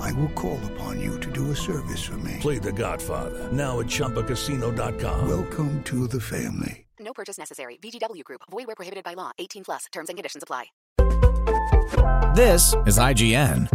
I will call upon you to do a service for me. Play The Godfather now at ChumbaCasino.com. Welcome to the family. No purchase necessary. VGW Group. Void where prohibited by law. 18 plus. Terms and conditions apply. This is IGN.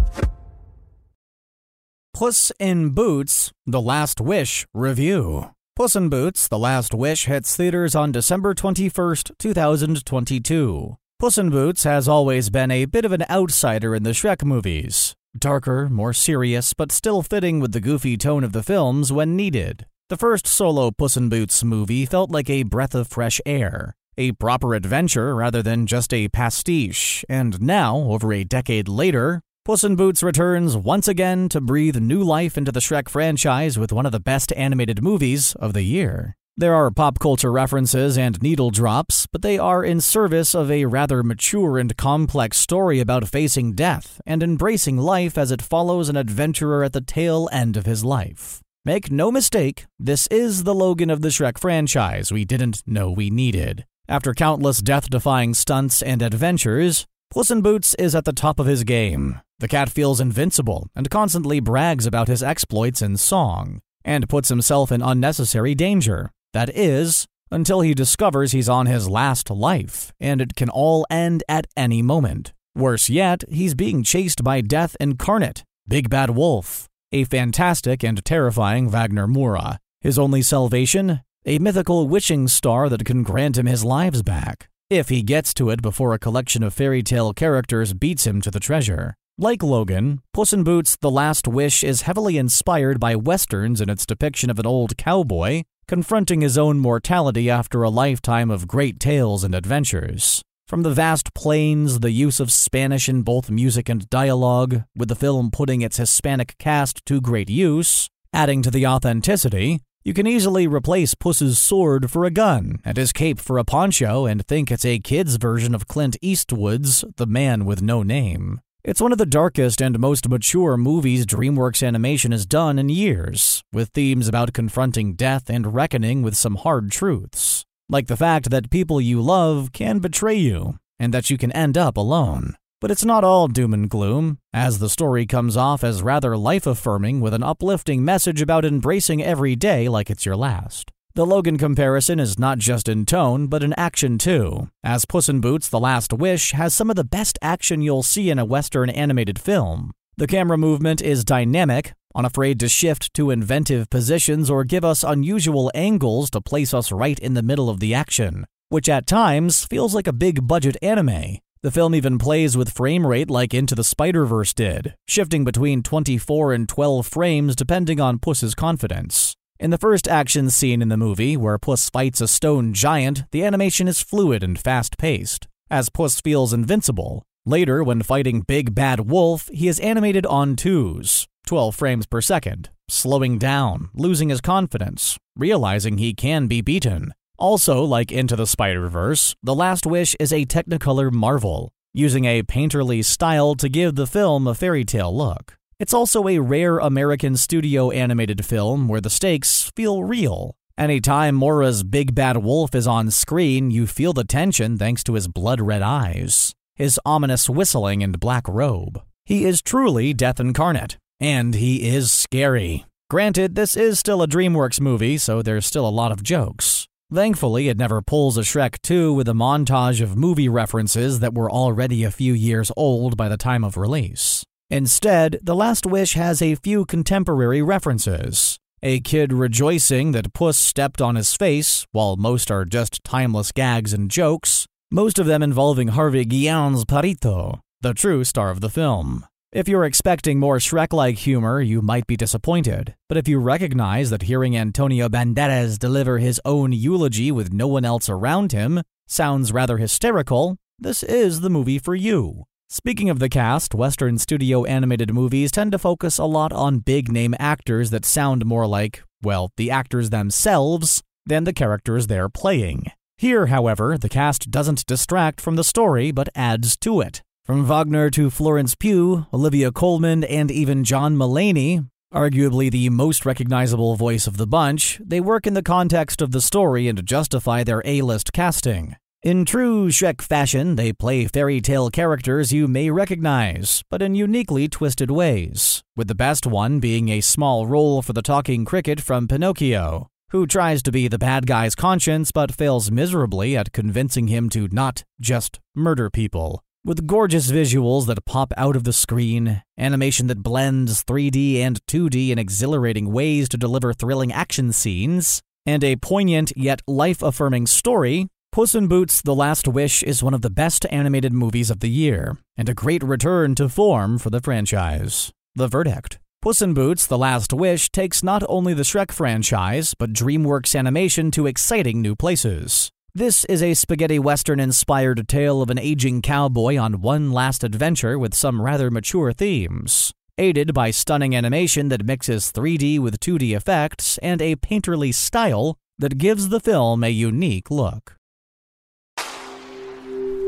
Puss in Boots: The Last Wish review. Puss in Boots: The Last Wish hits theaters on December 21st, 2022. Puss in Boots has always been a bit of an outsider in the Shrek movies. Darker, more serious, but still fitting with the goofy tone of the films when needed. The first solo Puss in Boots movie felt like a breath of fresh air, a proper adventure rather than just a pastiche, and now, over a decade later, Puss in Boots returns once again to breathe new life into the Shrek franchise with one of the best animated movies of the year. There are pop culture references and needle drops, but they are in service of a rather mature and complex story about facing death and embracing life as it follows an adventurer at the tail end of his life. Make no mistake, this is the Logan of the Shrek franchise we didn't know we needed. After countless death defying stunts and adventures, Puss in Boots is at the top of his game. The cat feels invincible and constantly brags about his exploits in song, and puts himself in unnecessary danger. That is, until he discovers he's on his last life, and it can all end at any moment. Worse yet, he's being chased by Death Incarnate, Big Bad Wolf, a fantastic and terrifying Wagner Moura. His only salvation? A mythical wishing star that can grant him his lives back, if he gets to it before a collection of fairy tale characters beats him to the treasure. Like Logan, Puss in Boots The Last Wish is heavily inspired by westerns in its depiction of an old cowboy confronting his own mortality after a lifetime of great tales and adventures. From the vast plains, the use of Spanish in both music and dialogue, with the film putting its Hispanic cast to great use, adding to the authenticity, you can easily replace Puss's sword for a gun and his cape for a poncho and think it's a kid's version of Clint Eastwood's The Man with No Name. It's one of the darkest and most mature movies DreamWorks Animation has done in years, with themes about confronting death and reckoning with some hard truths, like the fact that people you love can betray you, and that you can end up alone. But it's not all doom and gloom, as the story comes off as rather life affirming with an uplifting message about embracing every day like it's your last. The Logan comparison is not just in tone, but in action too, as Puss in Boots The Last Wish has some of the best action you'll see in a Western animated film. The camera movement is dynamic, unafraid to shift to inventive positions or give us unusual angles to place us right in the middle of the action, which at times feels like a big budget anime. The film even plays with frame rate like Into the Spider Verse did, shifting between 24 and 12 frames depending on Puss's confidence. In the first action scene in the movie, where Puss fights a stone giant, the animation is fluid and fast paced, as Puss feels invincible. Later, when fighting Big Bad Wolf, he is animated on twos, 12 frames per second, slowing down, losing his confidence, realizing he can be beaten. Also, like Into the Spider Verse, The Last Wish is a Technicolor marvel, using a painterly style to give the film a fairy tale look. It's also a rare American studio animated film where the stakes feel real. Anytime Moura's Big Bad Wolf is on screen, you feel the tension thanks to his blood red eyes, his ominous whistling, and black robe. He is truly Death Incarnate, and he is scary. Granted, this is still a DreamWorks movie, so there's still a lot of jokes. Thankfully, it never pulls a Shrek 2 with a montage of movie references that were already a few years old by the time of release. Instead, The Last Wish has a few contemporary references. A kid rejoicing that Puss stepped on his face, while most are just timeless gags and jokes, most of them involving Harvey Guillen's Perrito, the true star of the film. If you're expecting more Shrek like humor, you might be disappointed. But if you recognize that hearing Antonio Banderas deliver his own eulogy with no one else around him sounds rather hysterical, this is the movie for you. Speaking of the cast, Western studio animated movies tend to focus a lot on big name actors that sound more like, well, the actors themselves than the characters they're playing. Here, however, the cast doesn't distract from the story but adds to it. From Wagner to Florence Pugh, Olivia Colman, and even John Mulaney, arguably the most recognizable voice of the bunch, they work in the context of the story and justify their A list casting. In true Shrek fashion, they play fairy tale characters you may recognize, but in uniquely twisted ways, with the best one being a small role for the talking cricket from Pinocchio, who tries to be the bad guy's conscience but fails miserably at convincing him to not just murder people. With gorgeous visuals that pop out of the screen, animation that blends 3D and 2D in exhilarating ways to deliver thrilling action scenes, and a poignant yet life affirming story, Puss in Boots The Last Wish is one of the best animated movies of the year, and a great return to form for the franchise. The verdict Puss in Boots The Last Wish takes not only the Shrek franchise, but DreamWorks animation to exciting new places. This is a spaghetti western inspired tale of an aging cowboy on one last adventure with some rather mature themes. Aided by stunning animation that mixes 3D with 2D effects and a painterly style that gives the film a unique look.